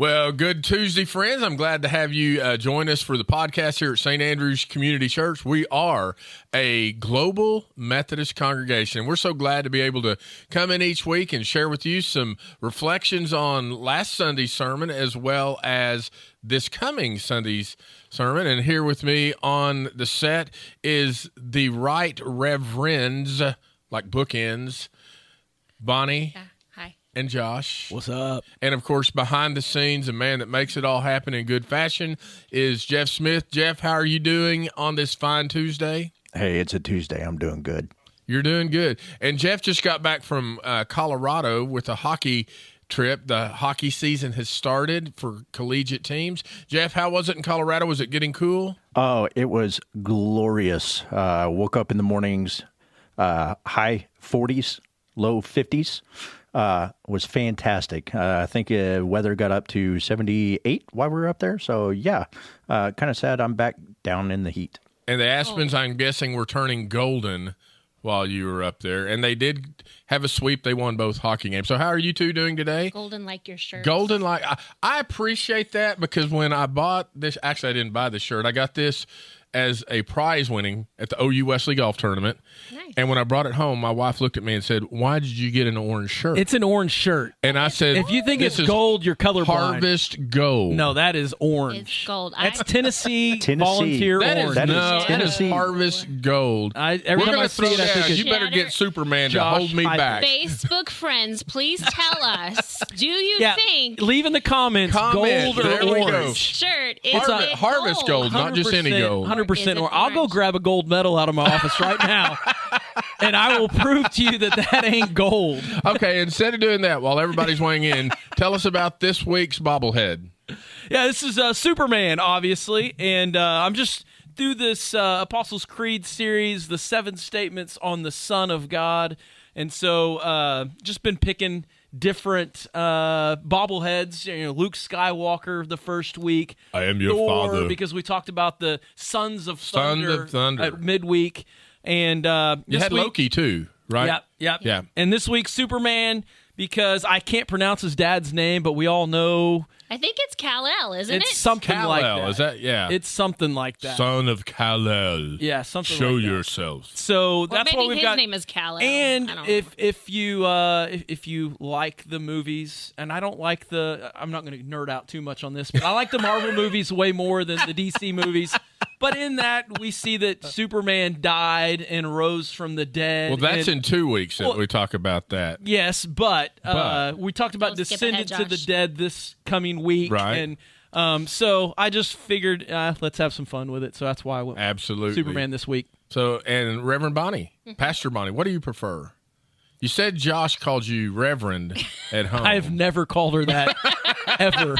Well, good Tuesday, friends. I'm glad to have you uh, join us for the podcast here at St. Andrew's Community Church. We are a global Methodist congregation. We're so glad to be able to come in each week and share with you some reflections on last Sunday's sermon as well as this coming Sunday's sermon. And here with me on the set is the Right Reverends, like bookends, Bonny Yeah. And Josh. What's up? And of course, behind the scenes, a man that makes it all happen in good fashion is Jeff Smith. Jeff, how are you doing on this fine Tuesday? Hey, it's a Tuesday. I'm doing good. You're doing good. And Jeff just got back from uh, Colorado with a hockey trip. The hockey season has started for collegiate teams. Jeff, how was it in Colorado? Was it getting cool? Oh, it was glorious. Uh, woke up in the mornings, uh, high 40s, low 50s. Uh, was fantastic. Uh, I think uh, weather got up to 78 while we were up there. So yeah, uh, kind of sad. I'm back down in the heat. And the Aspens, I'm guessing, were turning golden while you were up there. And they did have a sweep. They won both hockey games. So, how are you two doing today? Golden like your shirt. Golden like I, I appreciate that because when I bought this actually I didn't buy the shirt. I got this as a prize winning at the OU Wesley golf tournament. Nice. And when I brought it home, my wife looked at me and said, "Why did you get an orange shirt?" It's an orange shirt. and I said, If you think it's is gold, you're colorblind. Harvest Gold." No, that is orange. It's gold. That's I- Tennessee, Tennessee. volunteer that is orange. That is no, that is Tennessee. Harvest Gold. I, every We're time gonna I throw see it, I that. think You it's better get Superman Josh, to hold me I- back. Facebook friends, please tell us. Do you yeah. think Leave in the comments Comment. gold or There orange. shirt is Harvest- it Harvest gold, not just any gold. Hundred percent. Or I'll go grab a gold medal out of my office right now, and I will prove to you that that ain't gold. okay, instead of doing that, while everybody's weighing in, tell us about this week's bobblehead. Yeah, this is uh, Superman, obviously, and uh, I'm just through this uh, Apostles' Creed series, the seven statements on the Son of God, and so uh, just been picking different uh, bobbleheads. You know, Luke Skywalker the first week. I am your Thor, father. because we talked about the Sons of Sons Thunder, of Thunder. at midweek, and uh, You had week- Loki too, right? Yep, yep. Yeah. And this week, Superman, because I can't pronounce his dad's name, but we all know I think it's Kal El, isn't it's it? It's something like Kal-El, that. is that yeah? It's something like that. Son of Kal-El. yeah, something Show like yourselves. So or that's maybe what we've his got. name is Kal El. and I don't if know. if you uh, if, if you like the movies, and I don't like the, I'm not going to nerd out too much on this, but I like the Marvel movies way more than the DC movies. But in that, we see that Superman died and rose from the dead. Well, that's and- in two weeks that Well- we talk about that. Yes, but, uh, we talked about Don't skip ahead, Descendants of the Dead this coming week, Right. And um, so I just figured uh, let's have some fun with it. So that's why I went Absolutely. Superman this week. So, and Reverend Bonny, Mm-hmm. Pastor Bonny, what do you prefer? You said Josh called you Reverend at home. I have never called her that ever.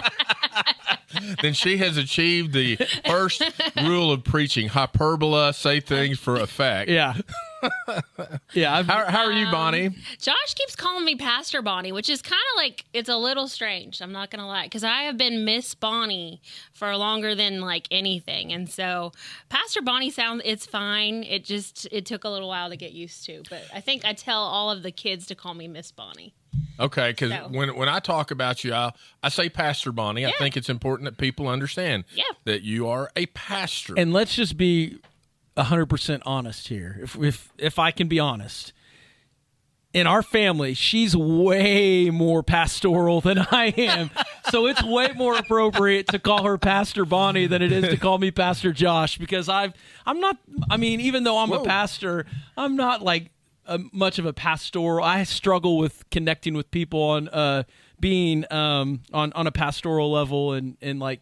Then she has achieved the first rule of preaching: hyperbola, say things for effect. Yeah, yeah. I've, How, how are you, Bonny? Um, Josh keeps calling me Pastor Bonny, which is kind of like it's a little strange. I'm not gonna lie, because I have been Miss Bonny for longer than like anything, and so Pastor Bonny sounds it's fine. It just it took a little while to get used to, but I think I tell all of the kids to call me Miss Bonny. Okay, because So- when when I talk about you, I, I say Pastor Bonny. I think it's important that people understand Yeah. that you are a pastor. and let's just be hundred percent honest here. If if if I can be honest. In our family, she's way more pastoral than I am. so it's way more appropriate to call her Pastor Bonny than it is to call me Pastor Josh because I've I'm not I mean even though I'm Whoa. a pastor, I'm not like a, much of a pastoral. I struggle with connecting with people on uh being um on on a pastoral level and and like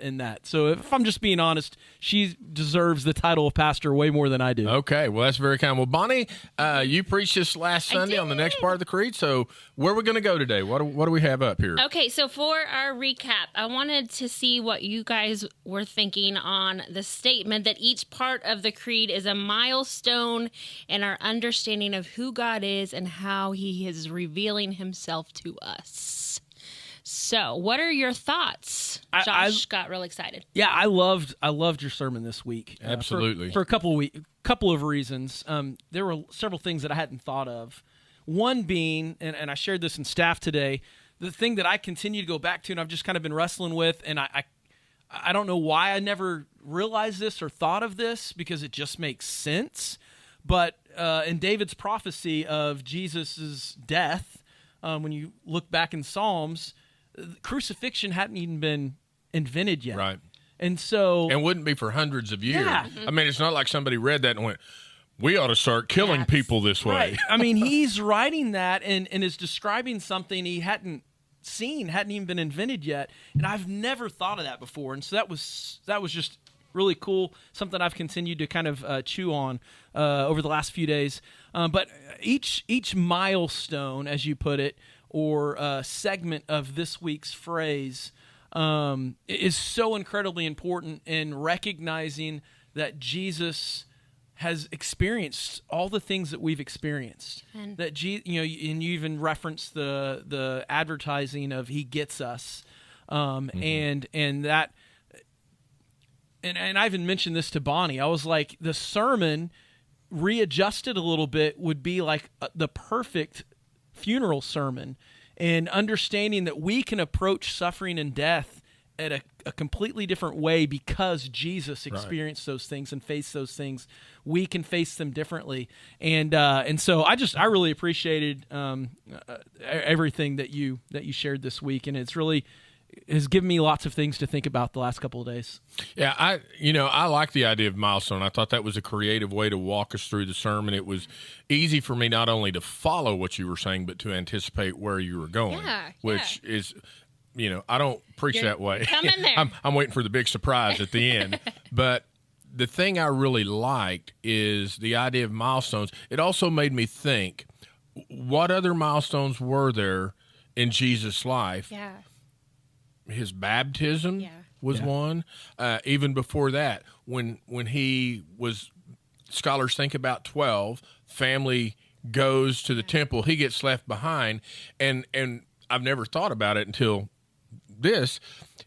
in that. So if I'm just being honest, she deserves the title of pastor way more than I do. Okay, well that's very kind. Well, Bonny, uh, you preached this last Sunday on the next part of the creed. So where are we going to go today? What do, what do we have up here? Okay, so for our recap, I wanted to see what you guys were thinking on the statement that each part of the creed is a milestone in our understanding of who God is and how he is revealing himself to us. So, what are your thoughts? I- Josh got real excited. Yeah, I loved I loved your sermon this week. uh, for- Absolutely. for, a couple week, couple of reasons. Um, there were several things that I hadn't thought of. One being, and, and I shared this in staff today, the thing that I continue to go back to, and I've just kind of been wrestling with, and I, I I don't know why I never realized this or thought of this because it just makes sense. But uh, in David's prophecy of Jesus' death, um, when you look back in Psalms, crucifixion hadn't even been invented yet. Right. And so. And wouldn't be for hundreds of years. Yeah. I mean, it's not like somebody read that and went, we ought to start killing That's- people this way. Right. I mean, he's writing that and, and is describing something he hadn't seen, hadn't even been invented yet. And I've never thought of that before. And so that was that was just really cool. Something I've continued to kind of uh, chew on uh, over the last few days. Um, but each each milestone, as you put it, or uh, segment of this week's phrase um, is so incredibly important in recognizing that Jesus has experienced all the things that we've experienced. And- that Je- you know, and you even referenced the the advertising of "He gets us," um, and and that, and and I even mentioned this to Bonny. I was like, the sermon readjusted a little bit would be like uh, the perfect funeral sermon and understanding that we can approach suffering and death at a, a completely different way because Jesus experienced those things and faced those things. We can face them differently, and uh, and so I just I really appreciated um, uh, everything that you that you shared this week, and it's really has given me lots of things to think about the last couple of days. Yeah, I you know I like the idea of milestone. I thought that was a creative way to walk us through the sermon. It was easy for me not only to follow what you were saying, but to anticipate where you were going. Yeah, which is, you know, I don't preach You're that way. coming there. I'm, I'm waiting for the big surprise at the end. but the thing I really liked is the idea of milestones. It also made me think, what other milestones were there in Jesus' life? Yeah. His baptism Yeah. was one. Uh, even before that, when when he was, scholars think about twelve. Family goes to the temple. He gets left behind, and and I've never thought about it until this.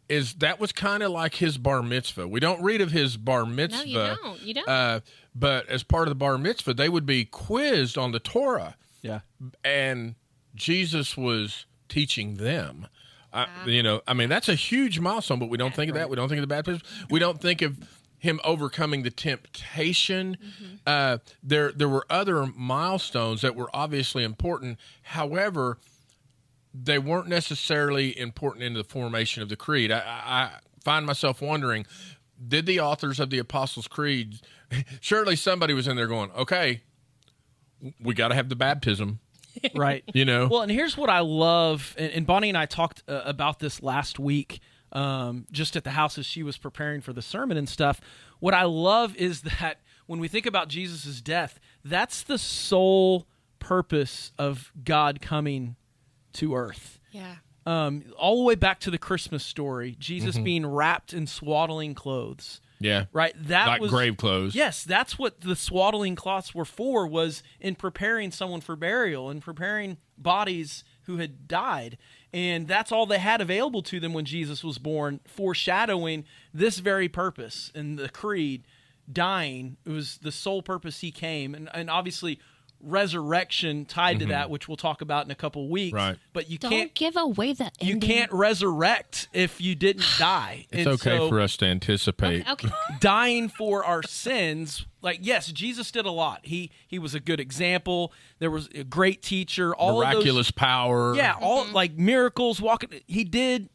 Is that was kind of like his bar mitzvah? We don't read of his bar mitzvah. No, you don't. You don't. Uh, but as part of the bar mitzvah, they would be quizzed on the Torah Yeah. and Jesus was teaching them. I, you know, I mean, that's a huge milestone, but we don't think of that. We don't think of the baptism. We don't think of him overcoming the temptation. Uh, there, there were other milestones that were obviously important. However, they weren't necessarily important in the formation of the creed. I, I, I find myself wondering: Did the authors of the Apostles' Creed? Surely somebody was in there going, "Okay, we got to have the baptism." right. You know, well and here's what i love and, and bonny and i talked uh, about this last week um, just at the house as she was preparing for the sermon and stuff. What i love is that when we think about jesus' death that's the sole purpose of god coming to earth. Yeah. um, all the way back to the christmas story jesus being wrapped in swaddling clothes yeah, right that like was grave clothes. Yes, that's what the swaddling cloths were for was in preparing someone for burial and preparing bodies who had died. And that's all they had available to them when Jesus was born, foreshadowing this very purpose in the creed dying it was the sole purpose he came and, and obviously resurrection tied to mm-hmm. that which we'll talk about in a couple weeks Right. but you Don't can't give away the you can't resurrect if you didn't die It's And okay so- for us to anticipate. Okay. dying for our sins like yes jesus did a lot he he was a good example there was a great teacher all Miraculous power. of those yeah all mm-hmm. like miracles walking he did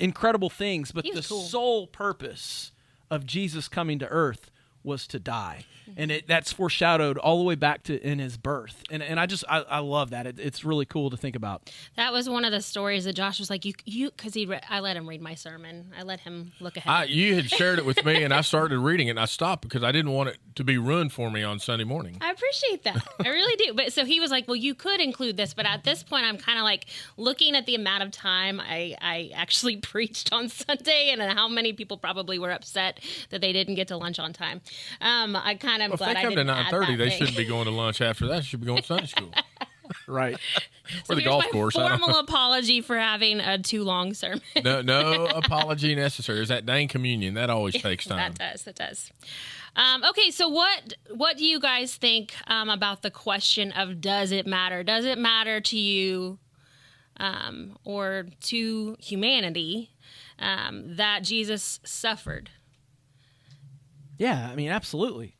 incredible things but the cool. sole purpose of jesus coming to earth was to die mm-hmm. and it that's foreshadowed all the way back to in his birth and and i just i, I love that it, it's really cool to think about That was one of the stories that Josh was like, you, you, because he, re- I let him read my sermon. I let him look ahead. I, you had shared it with me, and I started reading it, and I stopped because I didn't want it to be ruined for me on Sunday morning. I appreciate that. I really do. But so he was like, "Well, you could include this, but at this point, I'm kind of like looking at the amount of time I I actually preached on Sunday, and how many people probably were upset that they didn't get to lunch on time. Um, I kind of Well, if they come to didn't nine add they thing. shouldn't be going to lunch after that. They should be going to Sunday school right or the Here's golf my course. I Formal apology for having a too long sermon. no, no apology necessary. Is that dang communion? That always takes time. That does. That does. Um, okay, so what what do you guys think um, about the question of does it matter? Does it matter to you um, or to humanity um, that Jesus suffered. Yeah, I mean, absolutely,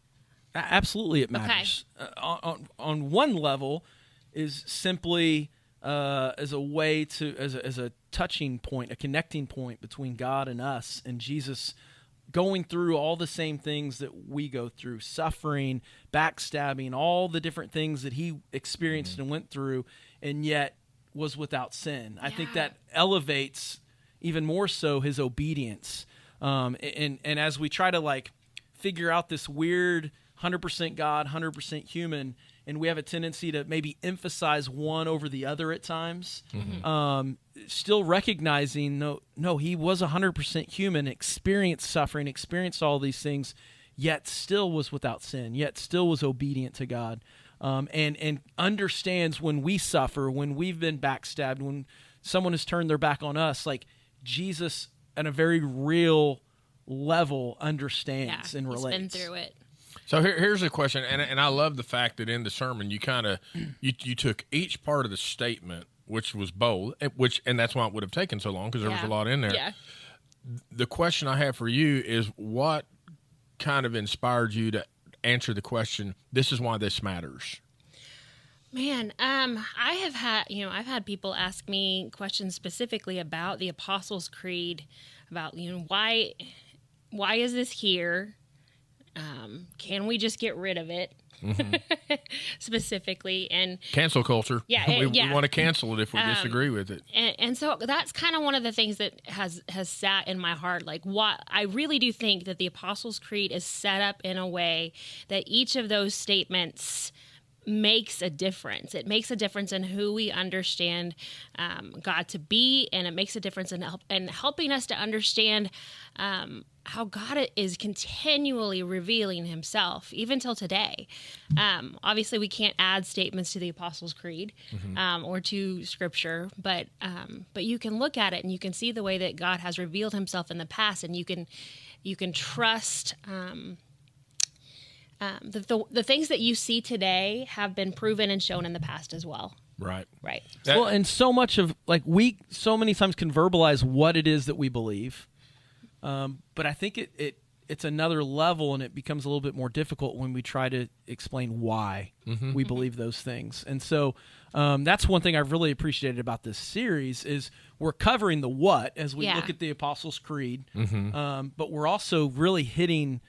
A- absolutely, it matters. Uh, on, on on one level, is simply uh, as a way to as a, as a touching point, a connecting point between God and us, and Jesus going through all the same things that we go through, suffering, backstabbing, all the different things that he experienced and went through, and yet was without sin. I think that elevates even more so his obedience. Um, and and as we try to like figure out this weird 100% God, 100% human, and we have a tendency to maybe emphasize one over the other at times. Um, still recognizing no, no, he was 100% human, experienced suffering, experienced all these things, yet still was without sin, yet still was obedient to God. Um, and and understands when we suffer, when we've been backstabbed, when someone has turned their back on us, like Jesus, at a very real level, Yeah, understands and he's relates. been through it. So here, here's a question, and and I love the fact that in the sermon you kind of you you took each part of the statement, which was bold, and which and that's why it would have taken so long because there was a lot in there. Yeah. The question I have for you is what kind of inspired you to answer the question? This is why this matters. Man, um, I have had, you know, I've had people ask me questions specifically about the Apostles' Creed, about, you know, why, why is this here? Um, can we just get rid of it? Specifically, and Cancel culture. Yeah, we, yeah. Um, we want to cancel it if we disagree with it. and, and so that's kind of one of the things that has has sat in my heart like what i really do think that the apostles creed is set up in a way that each of those statements makes a difference it makes a difference in who we understand um, god to be and it makes a difference in, help, in helping us to understand um, how God is continually revealing Himself, even till today. Um, obviously, we can't add statements to the Apostles' Creed um, or to Scripture, but um, but you can look at it and you can see the way that God has revealed Himself in the past, and you can you can trust. Um, um, the, the, the things that you see today have been proven and shown in the past as well. Right. Right. That- well, and so much of like we so many times can verbalize what it is that we believe, um, but I think it, it it's another level, and it becomes a little bit more difficult when we try to explain why we believe those things. And so um, that's one thing I've really appreciated about this series is we're covering the what as we Yeah. look at the Apostles' Creed, um, but we're also really hitting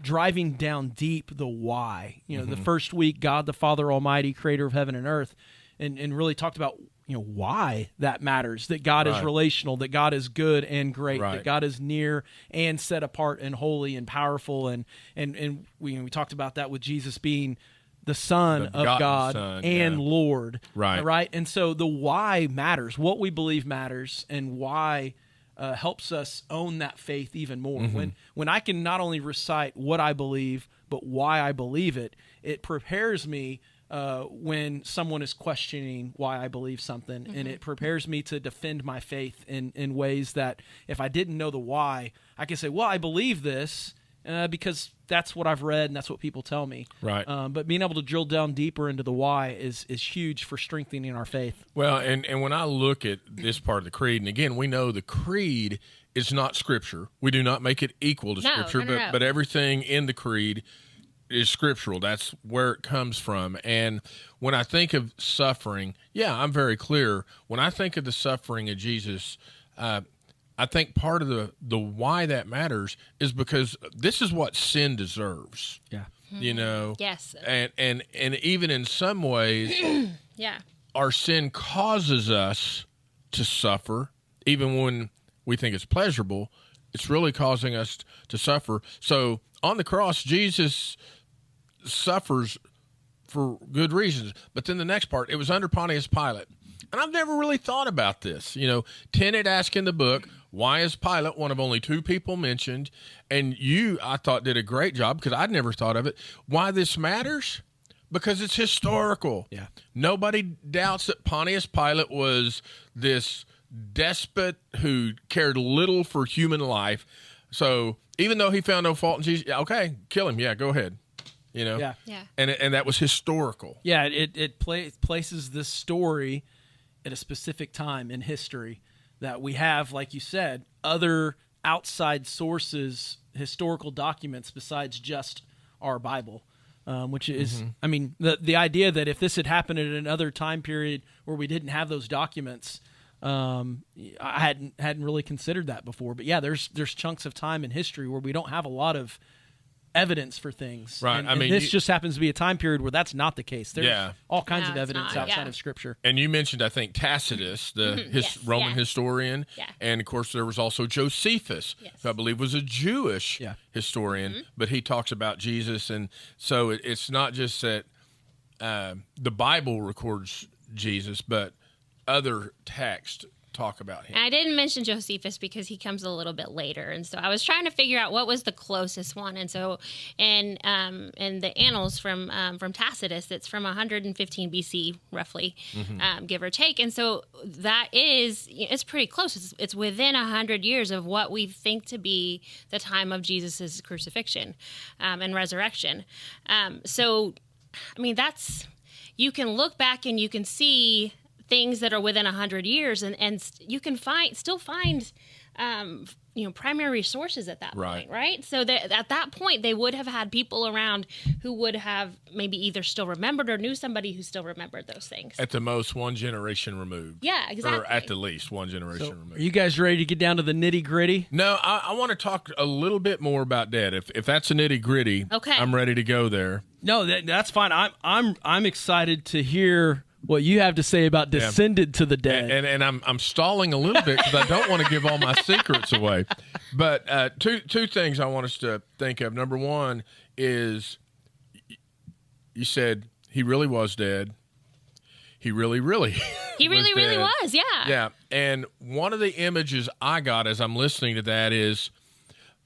driving down deep the why. You know, the mm-hmm. first week, God the Father Almighty, creator of heaven and earth, and, and really talked about, you know, why that matters, that God is relational, that God is good and great, Right. that God is near and set apart and holy and powerful. And, and, and we, we talked about that with Jesus being the Son The of God Son, and yeah. Lord. Right. Right. And so the why matters. What we believe matters and why uh, helps us own that faith even more. Mm-hmm. When when I can not only recite what I believe, but why I believe it, it prepares me uh, when someone is questioning why I believe something, and it prepares me to defend my faith in in ways that if I didn't know the why, I can say, well, I believe this. Uh, because that's what I've read and that's what people tell me. Right. Um, but being able to drill down deeper into the why is is huge for strengthening our faith. Well, and, and when I look at this part of the creed, and again, we know the creed is not scripture. We do not make it equal to No, scripture, no, no, but no. but everything in the creed is scriptural. That's where it comes from. And when I think of suffering, yeah, I'm very clear. When I think of the suffering of Jesus, uh, I think part of the the why that matters is because this is what sin deserves. Yeah. You hmm. know. Yes. And and and even in some ways Yeah. our sin causes us to suffer, even when we think it's pleasurable, it's really causing us to suffer. So on the cross, Jesus suffers for good reasons. But then the next part, it was under Pontius Pilate. And I've never really thought about this. You know, Tennent asked in the book, why is Pilate one of only two people mentioned? And you, I thought, did a great job because I'd never thought of it. Why this matters? Because it's historical. Yeah. Nobody doubts that Pontius Pilate was this despot who cared little for human life. So even though he found no fault in Jesus, yeah, okay, kill him. Yeah, go ahead. You know. Yeah. Yeah. And and that was historical. Yeah, it it pla- places this story at a specific time in history that we have, like you said, other outside sources, historical documents besides just our Bible. Um, which is, I mean, the the idea that if this had happened at another time period where we didn't have those documents, um, I hadn't hadn't really considered that before. But yeah, there's there's chunks of time in history where we don't have a lot of evidence for things. Right. And, I and mean, this you- just happens to be a time period where that's not the case. There's Yeah. all kinds No, of evidence not, outside yeah. of Scripture. And you mentioned, I think, Tacitus, the his, Mm-hmm. yes, Roman yeah. historian. Yeah. And of course, there was also Josephus, Yes. who I believe was a Jewish Yeah. historian, Mm-hmm. but he talks about Jesus. And so it, it's not just that uh, the Bible records Jesus, but other texts talk about him. And I didn't mention Josephus because he comes a little bit later, and so I was trying to figure out what was the closest one. And so, in um, in the annals from um, from Tacitus, it's from 115 BC, roughly, um, give or take. And so that is it's pretty close. It's, it's within hundred years of what we think to be the time of Jesus' crucifixion um, and resurrection. Um, so, I mean, that's you can look back and you can see things that are within 100 years and, and you can find still find um, you know primary sources at that Right. point right so that at that point they would have had people around who would have maybe either still remembered or knew somebody who still remembered those things At the most, one generation removed. yeah exactly Or at the least, one generation So, removed. are you guys ready to get down to the nitty gritty? No, I, I want to talk a little bit more about dead. If if that's a nitty gritty, Okay. I'm ready to go there. No, that, that's fine. I'm I'm I'm excited to hear what you have to say about descended to the dead. And, and and I'm I'm stalling a little bit because I don't want to give all my secrets away. But uh, two two things I want us to think of. Number one is you said he really was dead. He really, really, he really was really was yeah Yeah. And one of the images I got as I'm listening to that is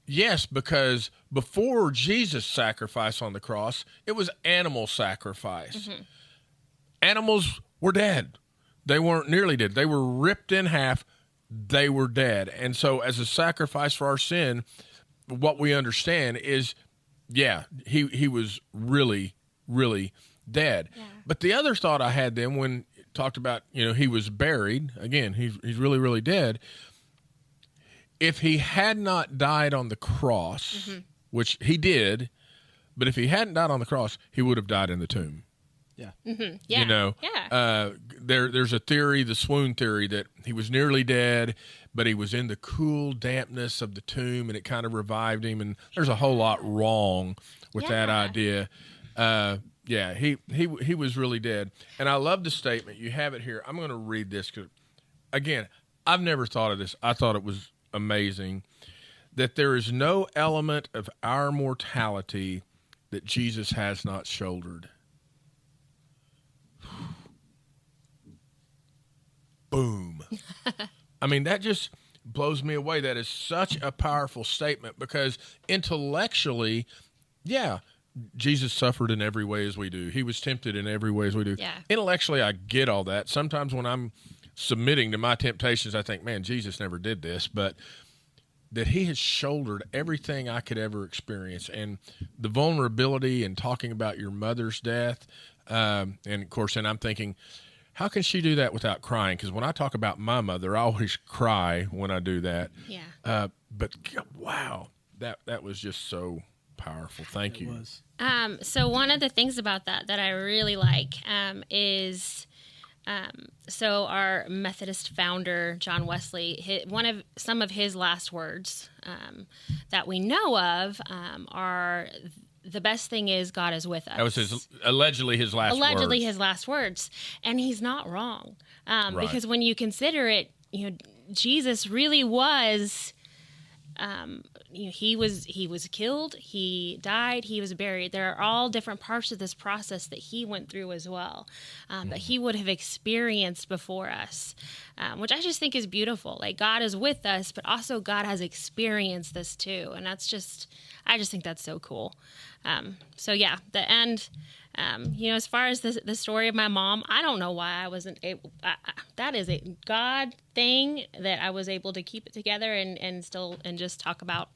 yes, because before Jesus' sacrifice on the cross, it was animal sacrifice. Animals were dead. They weren't nearly dead. They were ripped in half. They were dead. And so, as a sacrifice for our sin, what we understand is, yeah, he, he was really, really dead. But the other thought I had then when talked about, you know, he was buried, again, he's, he's really, really dead. If he had not died on the cross, mm-hmm. which he did, but if he hadn't died on the cross, he would have died in the tomb. Yeah. yeah You know, yeah uh, there there's a theory, the swoon theory, that he was nearly dead, but he was in the cool dampness of the tomb, and it kind of revived him. And there's a whole lot wrong with that idea. Uh, yeah, he he he was really dead, and I love the statement. You have it here. I'm going to read this because, again, I've never thought of this. I thought it was amazing that there is no element of our mortality that Jesus has not shouldered. Boom. I mean, that just blows me away. That is such a powerful statement because intellectually, yeah, Jesus suffered in every way as we do. He was tempted in every way as we do. Yeah. Intellectually, I get all that. Sometimes when I'm submitting to my temptations, I think, man, Jesus never did this. But that he has shouldered everything I could ever experience, and the vulnerability and talking about your mother's death, um, and of course, and I'm thinking, how can she do that without crying? Because when I talk about my mother, I always cry when I do that. yeah Uh, but wow, that that was just so powerful. Thank you. Was. Um, so one of the things about that that I really like um, is um, so our Methodist founder John Wesley, hi one of some of his last words um, that we know of um, are the best thing is God is with us. That was his allegedly his last allegedly words. his last words, and he's not wrong um, Right. because when you consider it, you know Jesus really was um, you know, he was he was killed, he died, he was buried. There are all different parts of this process that he went through as well, um, that he would have experienced before us, um, which I just think is beautiful. Like God is with us, but also God has experienced this too, and that's just I just think that's so cool. Um, so yeah, the end. Um, you know, as far as the, the story of my mom, I don't know why I wasn't able. I, I, that is a God thing that I was able to keep it together and and still and just talk about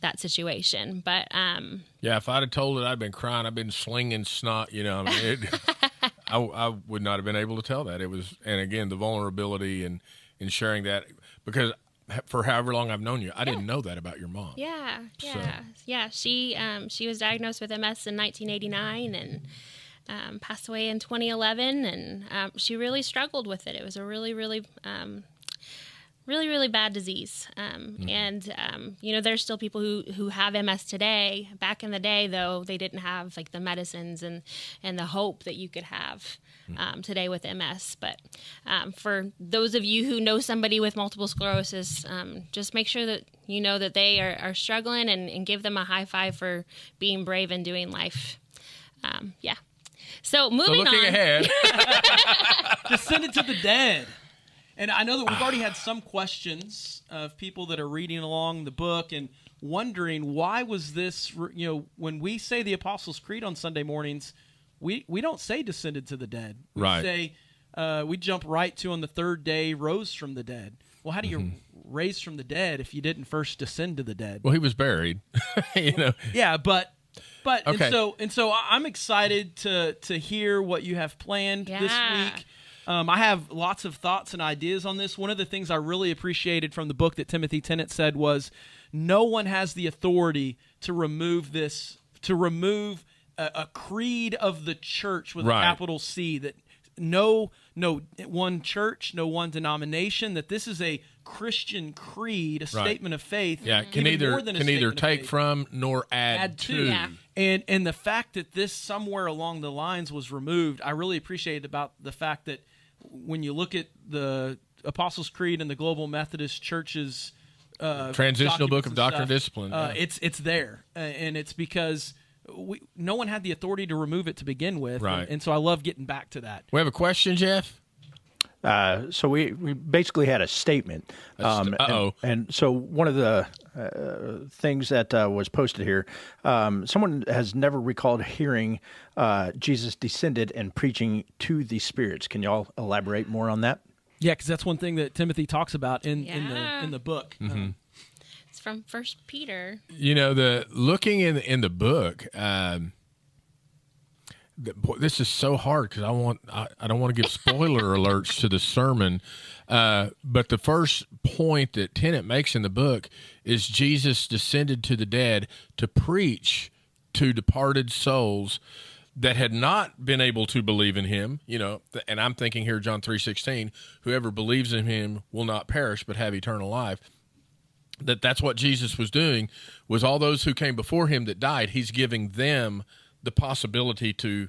that situation. But um, Yeah, if I'd have told it, I'd been crying. I've been slinging snot. You know, I mean, it, I, I would not have been able to tell that. It was, and again, the vulnerability and and sharing that because for however long I've known you, I didn't know that about your mom. Yeah, yeah, yeah. She um, she was diagnosed with MS in 1989 and um, passed away in 2011, and um, she really struggled with it. It was a really, really um, really really bad disease um, mm-hmm. and um, you know there's still people who who have ms today back in the day though they didn't have like the medicines and and the hope that you could have. Um, today with ms but um, for those of you who know somebody with multiple sclerosis um, just make sure that you know that they are, are struggling and, and, give them a high five for being brave and doing life. Um, yeah. So moving so looking on. ahead. Descended to the dead. And I know that we've already had some questions of people that are reading along the book and wondering why was this, you know, when we say the Apostles' Creed on Sunday mornings, we, we don't say descended to the dead. We right. say, uh, we jump right to on the third day rose from the dead. Well, how do you mm-hmm. raise from the dead if you didn't first descend to the dead? Well, he was buried, you know. Yeah, but but okay. and so and so I'm excited to to hear what you have planned yeah. this week. Um, I have lots of thoughts and ideas on this. One of the things I really appreciated from the book that Timothy Tennent said was, "No one has the authority to remove this, to remove a, a creed of the church with right. a capital C. That no, no one church, no one denomination. That this is a Christian creed, a right. statement of faith. Yeah, can either can either take from nor add, add to. to. Yeah. And and the fact that this somewhere along the lines was removed, I really appreciate about the fact that when you look at the Apostles' Creed and the Global Methodist Church's uh, transitional book of doctrine stuff, discipline, uh, it's it's there, uh, and it's because we, no one had the authority to remove it to begin with, right? And, and so I love getting back to that. We have a question, Jeff. Uh, so we, we basically had a statement. Um, and, and, so one of the uh, things that uh, was posted here, um, someone has never recalled hearing uh, Jesus descended and preaching to the spirits. Can y'all elaborate more on that? Yeah, because that's one thing that Timothy talks about in, yeah. in the in the book. Mm-hmm. Um, it's from First Peter. You know the looking in in the book. Um, this is so hard because I want I, I, don't want to give spoiler alerts to the sermon, uh, but the first point that Tennent makes in the book is Jesus descended to the dead to preach to departed souls that had not been able to believe in him you know and i'm thinking here john 3.16 whoever believes in him will not perish but have eternal life that that's what jesus was doing was all those who came before him that died he's giving them the possibility to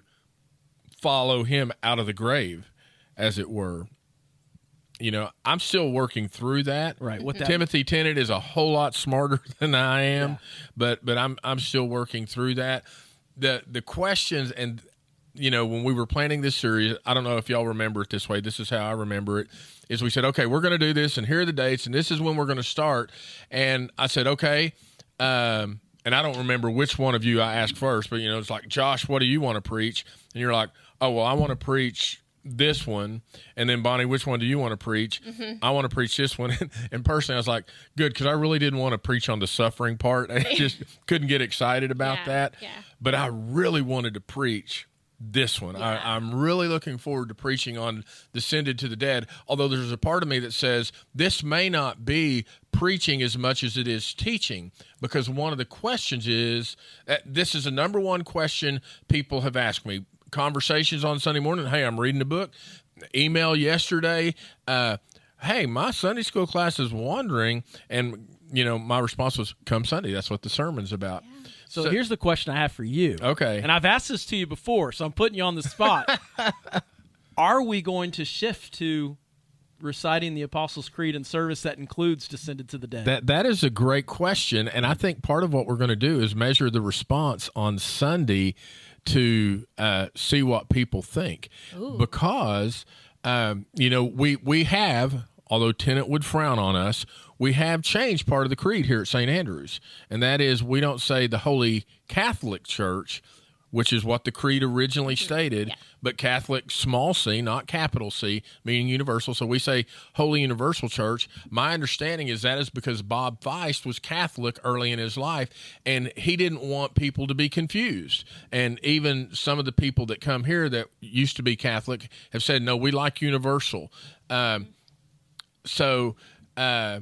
follow him out of the grave, as it were. You know, I'm still working through that. Right. What that, Timothy Tennent is a whole lot smarter than I am, yeah. but but I'm I'm still working through that. The the questions and you know, when we were planning this series, I don't know if y'all remember it this way. This is how I remember it. Is we said, okay, we're going to do this, and here are the dates, and this is when we're going to start. And I said, okay, um, and I don't remember which one of you I asked first, but you know, it's like, Josh, what do you want to preach? And you're like, oh, well, I want to preach this one. And then, Bonny, which one do you want to preach? Mm-hmm. I want to preach this one. and personally, I was like, good, because I really didn't want to preach on the suffering part. I just couldn't get excited about yeah, that. Yeah. But I really wanted to preach this one. Yeah. I, am really looking forward to preaching on Descended to the Dead, although there's a part of me that says this may not be preaching as much as it is teaching, because one of the questions is uh, this is a number one question people have asked me. Conversations on Sunday morning. Hey, I'm reading a book. Email yesterday. Uh, hey, my Sunday school class is wandering, and you know my response was, "Come Sunday." That's what the sermon's about. Yeah. So, so, here's the question I have for you. Okay. And I've asked this to you before, so I'm putting you on the spot. Are we going to shift to reciting the Apostles' Creed in service that includes descended to the dead? That that is a great question, and I think part of what we're going to do is measure the response on Sunday to uh, see what people think, Ooh. because um, you know we we have although Tennent would frown on us, we have changed part of the creed here at St. Andrews. And that is we don't say the Holy Catholic Church, which is what the creed originally stated, Yeah. but Catholic small c, not capital C, meaning universal. So we say Holy Universal Church. My understanding is that is because Bob Feist was Catholic early in his life, and he didn't want people to be confused. And even some of the people that come here that used to be Catholic have said, no, we like universal. Um, so uh,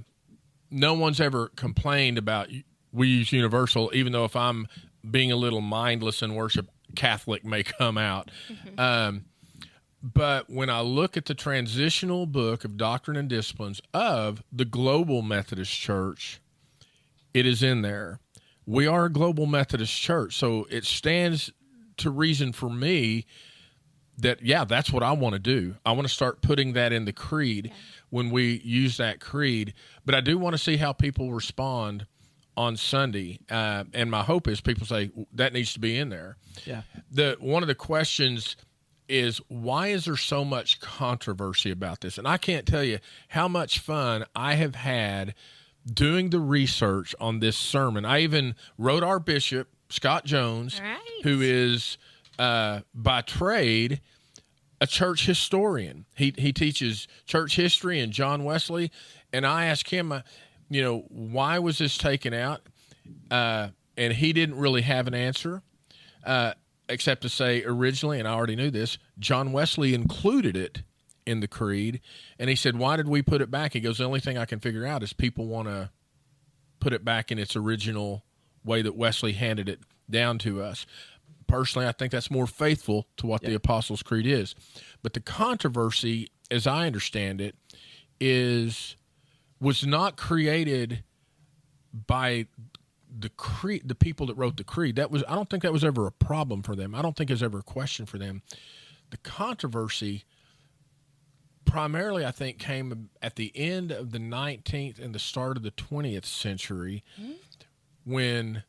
no one's ever complained about we use universal, even though if I'm being a little mindless in worship, Catholic may come out. Um, but when I look at the transitional book of doctrine and disciplines of the global Methodist Church, it is in there. We are a global Methodist church, so it stands to reason for me that yeah, that's what I want to do. I want to start putting that in the creed when we use that creed. But I do want to see how people respond on Sunday, uh, and my hope is people say that needs to be in there. Yeah. The one of the questions is why is there so much controversy about this? And I can't tell you how much fun I have had doing the research on this sermon. I even wrote our bishop Scott Jones, Right. who is uh, by trade a church historian. He he teaches church history and John Wesley, and I asked him, uh, you know, why was this taken out? Uh, and he didn't really have an answer, uh, except to say originally, and I already knew this, John Wesley included it in the creed, and he said, why did we put it back? He goes, the only thing I can figure out is people want to put it back in its original way that Wesley handed it down to us. Personally, I think that's more faithful to what the Apostles' Creed is. But the controversy, as I understand it, is was not created by the creed, the people that wrote the creed. That was I don't think that was ever a problem for them. I don't think it was ever a question for them. The controversy primarily I think came at the end of the 19th and the start of the 20th century hmm? when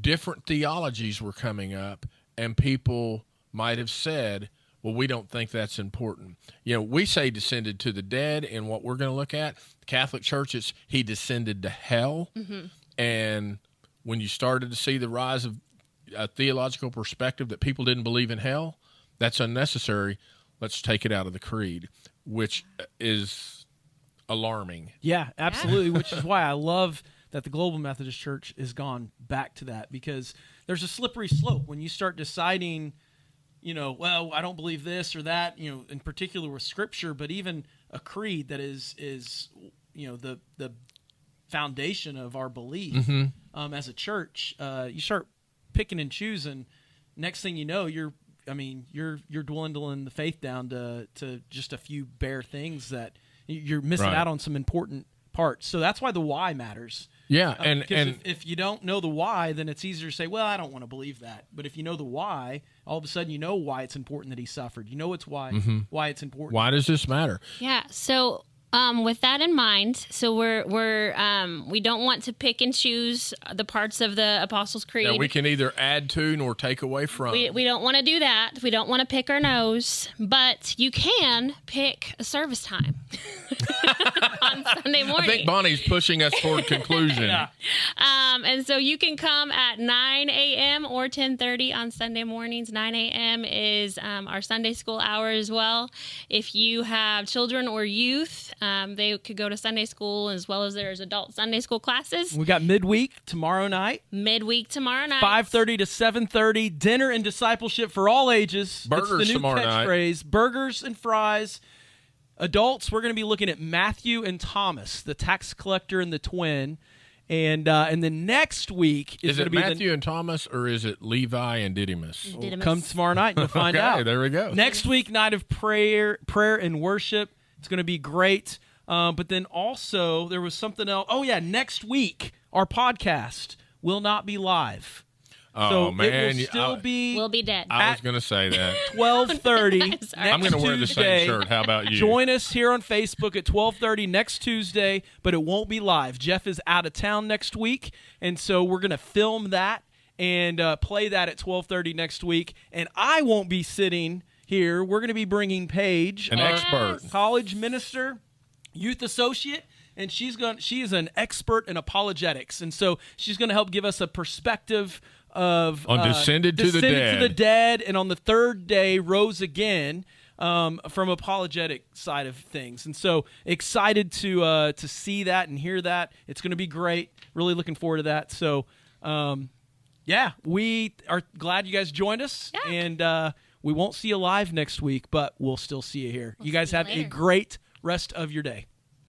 different theologies were coming up and people might have said well we don't think that's important. You know we say descended to the dead and what we're going to look at. The catholic church is he descended to hell. Mm-hmm. And when you started to see the rise of a theological perspective that people didn't believe in hell that's unnecessary. Let's take it out of the creed which is alarming. Yeah, absolutely. Which is why I love that the Global Methodist Church has gone back to that because there's a slippery slope when you start deciding, you know, well, I don't believe this or that, you know, in particular with Scripture, but even a creed that is is you know the the foundation of our belief um, as a church. Uh, you start picking and choosing. Next thing you know, you're I mean, you're you're dwindling the faith down to to just a few bare things that you're missing Right. out on some important parts. So that's why the why matters. Yeah Uh, and because and if, if you don't know the why, then it's easier to say, "Well, I don't want to believe that." But if you know the why, all of a sudden you know why it's important that he suffered. You know it's why why it's important. why does this matter Yeah. So, um, with that in mind, so we're we're um, we don't want to pick and choose the parts of the Apostles' Creed. that we can either add to nor take away from we, we don't want to do that. We don't want to pick our nose, but you can pick a service time on Sunday morning. I think Bonny's pushing us toward conclusion. Um, and so you can come at 9 a.m. or 10:30 on Sunday mornings. 9 a.m. is um, our Sunday school hour as well. If you have children or youth, um, they could go to Sunday school as well as there's adult Sunday school classes. We got midweek tomorrow night, Midweek tomorrow night. five thirty to seven thirty. Dinner and discipleship for all ages. Burgers it's the new tomorrow night. Burgers and fries. Adults, we're going to be looking at Matthew and Thomas, the tax collector and the twin, and uh, and then next week is, Is going it to be the Matthew and Thomas or is it Levi and Didymus? Didymus. Come tomorrow night and you'll find okay, out. there we go. Next week, night of prayer, prayer and worship. It's going to be great. Um, but then also there was something else. Oh yeah, next week our podcast will not be live. Oh so man, it will you- still I, be We'll be dead. I was going to say that. twelve thirty. I'm going to wear the same shirt. How about you? Join us here on Facebook at 12:30 next Tuesday, but it won't be live. Jeff is out of town next week, and so we're going to film that and uh, play that at 12:30 next week. And I won't be sitting here. We're going to be bringing Paige, An our expert. college minister, youth associate, and she's going. She is an expert in apologetics, and so she's going to help give us a perspective of On uh, Descended to the Descended Dead. to the dead, and on the third day rose again um, from apologetic side of things. And so excited to uh, to see that and hear that. It's going to be great. Really looking forward to that. So um, yeah, we are glad you guys joined us, Yeah. and uh, we won't see you live next week, but we'll still see you here. you guys you have a great rest of your day.